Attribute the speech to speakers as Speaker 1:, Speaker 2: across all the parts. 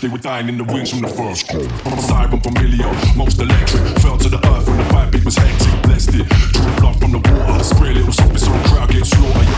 Speaker 1: They were dying in the wings from the first call. Siren familiar, most electric. Fell to the earth when the vibe was hectic. Blessed it, drew blood from the water. Spray a little something so the crowd get slaughter.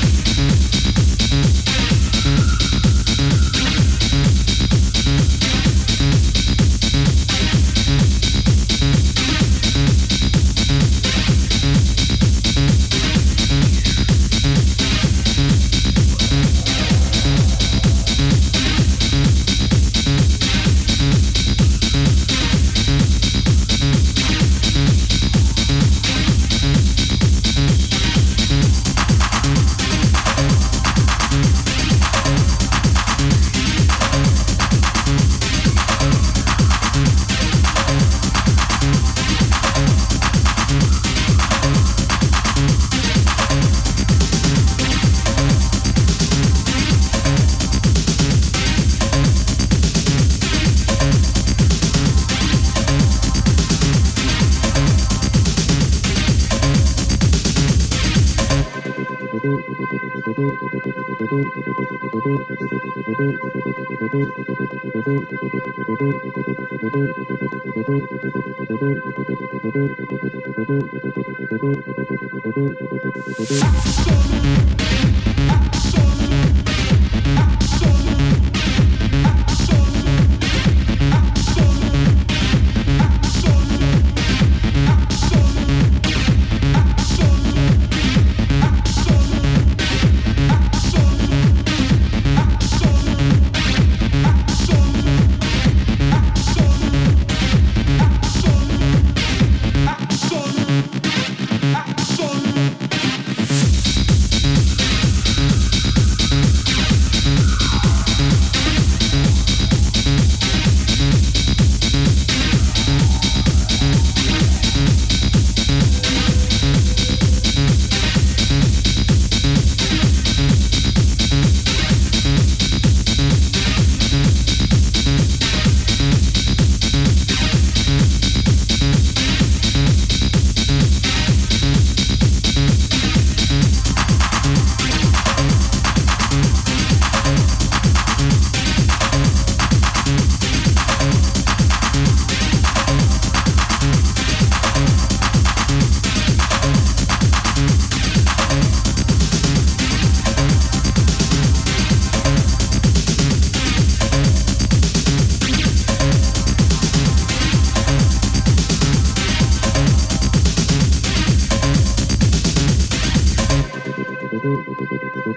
Speaker 2: Action!